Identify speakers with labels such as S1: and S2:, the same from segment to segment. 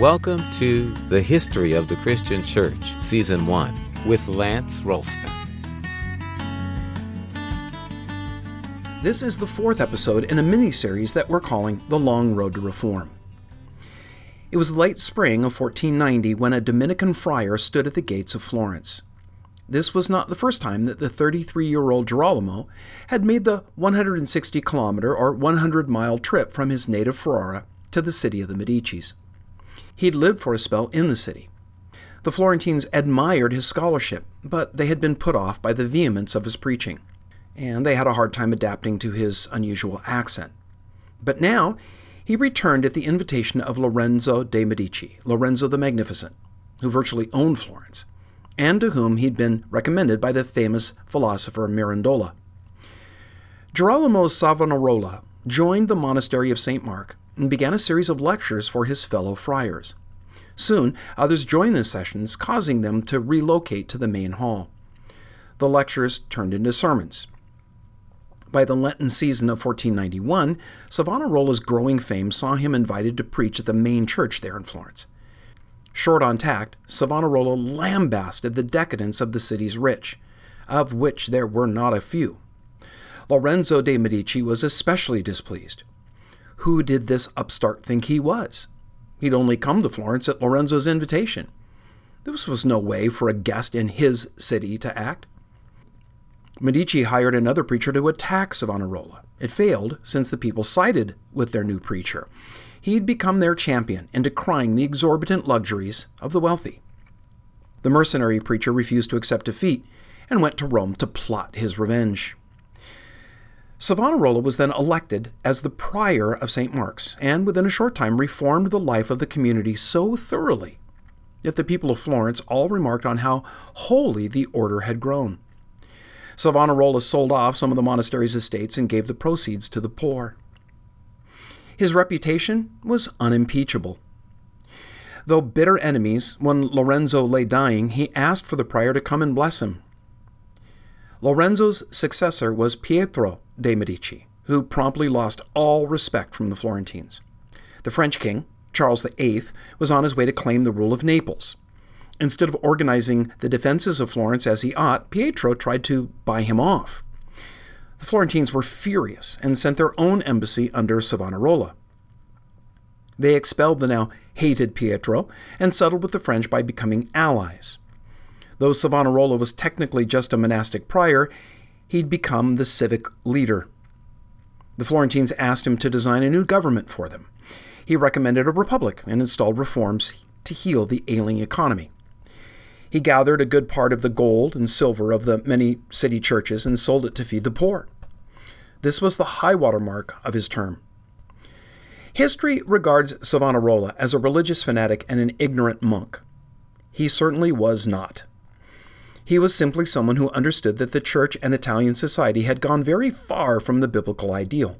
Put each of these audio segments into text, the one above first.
S1: Welcome to The History of the Christian Church, Season 1, with Lance Ralston.
S2: This is the fourth episode in a mini series that we're calling The Long Road to Reform. It was late spring of 1490 when a Dominican friar stood at the gates of Florence. This was not the first time that the 33 year old Girolamo had made the 160 kilometer or 100 mile trip from his native Ferrara to the city of the Medicis. He'd lived for a spell in the city. The Florentines admired his scholarship, but they had been put off by the vehemence of his preaching, and they had a hard time adapting to his unusual accent. But now he returned at the invitation of Lorenzo de' Medici, Lorenzo the Magnificent, who virtually owned Florence, and to whom he'd been recommended by the famous philosopher Mirandola. Girolamo Savonarola joined the monastery of St. Mark and began a series of lectures for his fellow friars. Soon, others joined the sessions, causing them to relocate to the main hall. The lectures turned into sermons. By the Lenten season of 1491, Savonarola's growing fame saw him invited to preach at the main church there in Florence. Short on tact, Savonarola lambasted the decadence of the city's rich, of which there were not a few. Lorenzo de' Medici was especially displeased. Who did this upstart think he was? He'd only come to Florence at Lorenzo's invitation. This was no way for a guest in his city to act. Medici hired another preacher to attack Savonarola. It failed since the people sided with their new preacher. He'd become their champion in decrying the exorbitant luxuries of the wealthy. The mercenary preacher refused to accept defeat and went to Rome to plot his revenge. Savonarola was then elected as the prior of St. Mark's, and within a short time reformed the life of the community so thoroughly that the people of Florence all remarked on how holy the order had grown. Savonarola sold off some of the monastery's estates and gave the proceeds to the poor. His reputation was unimpeachable. Though bitter enemies, when Lorenzo lay dying, he asked for the prior to come and bless him. Lorenzo's successor was Pietro de' Medici, who promptly lost all respect from the Florentines. The French king, Charles VIII, was on his way to claim the rule of Naples. Instead of organizing the defenses of Florence as he ought, Pietro tried to buy him off. The Florentines were furious and sent their own embassy under Savonarola. They expelled the now hated Pietro and settled with the French by becoming allies. Though Savonarola was technically just a monastic prior, he'd become the civic leader. The Florentines asked him to design a new government for them. He recommended a republic and installed reforms to heal the ailing economy. He gathered a good part of the gold and silver of the many city churches and sold it to feed the poor. This was the high water mark of his term. History regards Savonarola as a religious fanatic and an ignorant monk. He certainly was not. He was simply someone who understood that the church and Italian society had gone very far from the biblical ideal.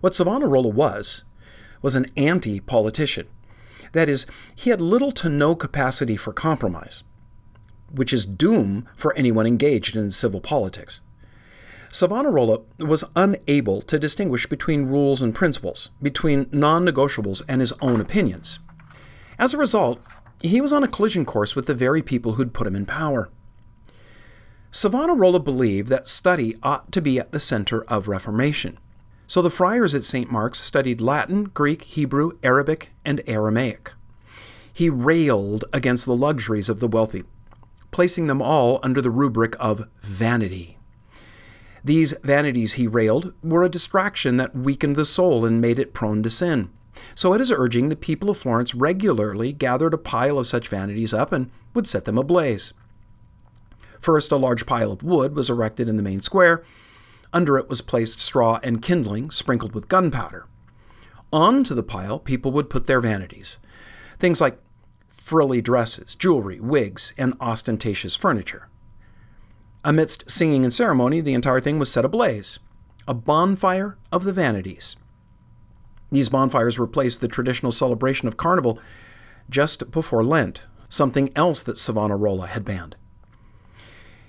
S2: What Savonarola was, was an anti politician. That is, he had little to no capacity for compromise, which is doom for anyone engaged in civil politics. Savonarola was unable to distinguish between rules and principles, between non negotiables and his own opinions. As a result, he was on a collision course with the very people who'd put him in power. Savonarola believed that study ought to be at the center of Reformation. So the friars at St. Mark's studied Latin, Greek, Hebrew, Arabic, and Aramaic. He railed against the luxuries of the wealthy, placing them all under the rubric of vanity. These vanities, he railed, were a distraction that weakened the soul and made it prone to sin. So, at his urging, the people of Florence regularly gathered a pile of such vanities up and would set them ablaze. First, a large pile of wood was erected in the main square. Under it was placed straw and kindling, sprinkled with gunpowder. Onto the pile, people would put their vanities things like frilly dresses, jewelry, wigs, and ostentatious furniture. Amidst singing and ceremony, the entire thing was set ablaze a bonfire of the vanities. These bonfires replaced the traditional celebration of Carnival just before Lent, something else that Savonarola had banned.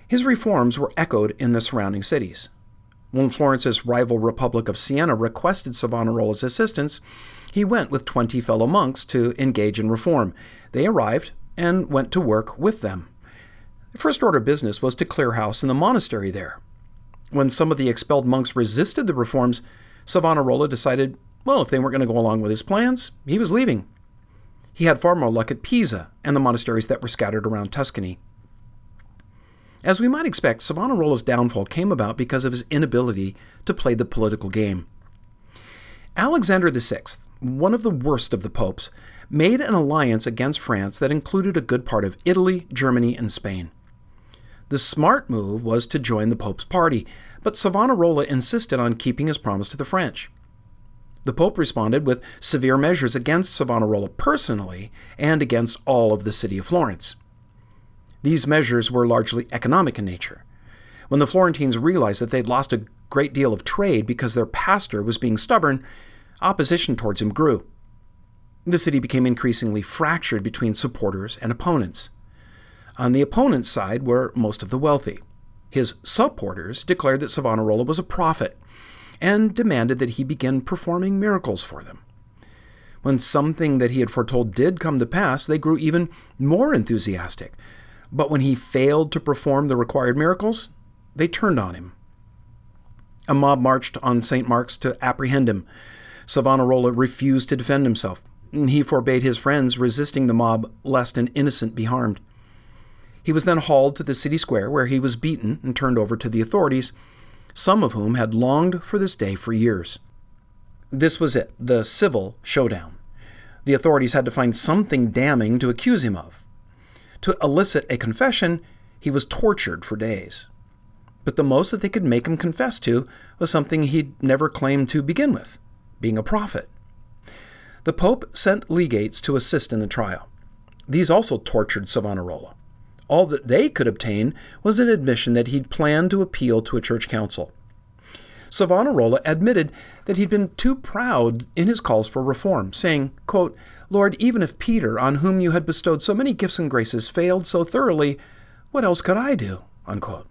S2: His reforms were echoed in the surrounding cities. When Florence's rival Republic of Siena requested Savonarola's assistance, he went with 20 fellow monks to engage in reform. They arrived and went to work with them. The first order of business was to clear house in the monastery there. When some of the expelled monks resisted the reforms, Savonarola decided, well, if they weren't going to go along with his plans, he was leaving. He had far more luck at Pisa and the monasteries that were scattered around Tuscany. As we might expect, Savonarola's downfall came about because of his inability to play the political game. Alexander VI, one of the worst of the popes, made an alliance against France that included a good part of Italy, Germany, and Spain. The smart move was to join the Pope's party, but Savonarola insisted on keeping his promise to the French. The Pope responded with severe measures against Savonarola personally and against all of the city of Florence. These measures were largely economic in nature. When the Florentines realized that they'd lost a great deal of trade because their pastor was being stubborn, opposition towards him grew. The city became increasingly fractured between supporters and opponents. On the opponent's side were most of the wealthy. His supporters declared that Savonarola was a prophet and demanded that he begin performing miracles for them. When something that he had foretold did come to pass, they grew even more enthusiastic, but when he failed to perform the required miracles, they turned on him. A mob marched on St. Mark's to apprehend him. Savonarola refused to defend himself. He forbade his friends resisting the mob lest an innocent be harmed. He was then hauled to the city square where he was beaten and turned over to the authorities, some of whom had longed for this day for years. This was it, the civil showdown. The authorities had to find something damning to accuse him of. To elicit a confession, he was tortured for days. But the most that they could make him confess to was something he'd never claimed to begin with being a prophet. The Pope sent legates to assist in the trial. These also tortured Savonarola. All that they could obtain was an admission that he'd planned to appeal to a church council. Savonarola admitted that he'd been too proud in his calls for reform, saying, quote, Lord, even if Peter, on whom you had bestowed so many gifts and graces, failed so thoroughly, what else could I do? Unquote.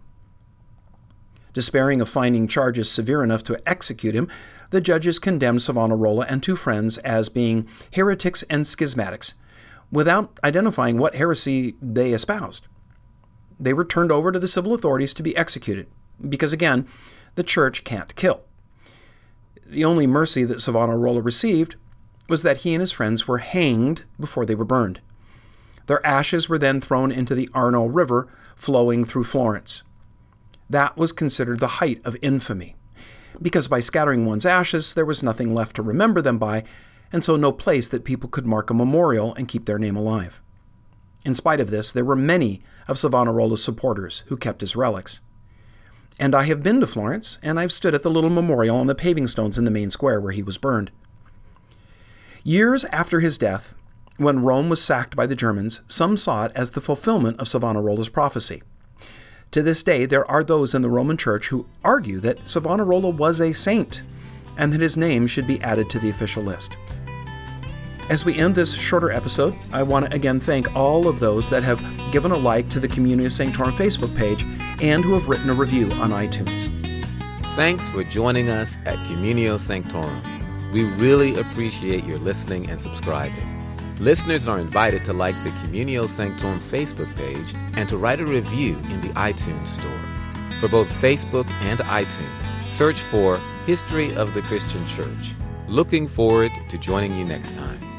S2: Despairing of finding charges severe enough to execute him, the judges condemned Savonarola and two friends as being heretics and schismatics, without identifying what heresy they espoused. They were turned over to the civil authorities to be executed, because again, the church can't kill. The only mercy that Savonarola received was that he and his friends were hanged before they were burned. Their ashes were then thrown into the Arno River flowing through Florence. That was considered the height of infamy, because by scattering one's ashes, there was nothing left to remember them by, and so no place that people could mark a memorial and keep their name alive. In spite of this, there were many of Savonarola's supporters who kept his relics. And I have been to Florence, and I've stood at the little memorial on the paving stones in the main square where he was burned. Years after his death, when Rome was sacked by the Germans, some saw it as the fulfillment of Savonarola's prophecy. To this day, there are those in the Roman Church who argue that Savonarola was a saint and that his name should be added to the official list. As we end this shorter episode, I want to again thank all of those that have given a like to the Communio Sanctorum Facebook page and who have written a review on iTunes.
S1: Thanks for joining us at Communio Sanctorum. We really appreciate your listening and subscribing. Listeners are invited to like the Communio Sanctorum Facebook page and to write a review in the iTunes Store. For both Facebook and iTunes, search for History of the Christian Church. Looking forward to joining you next time.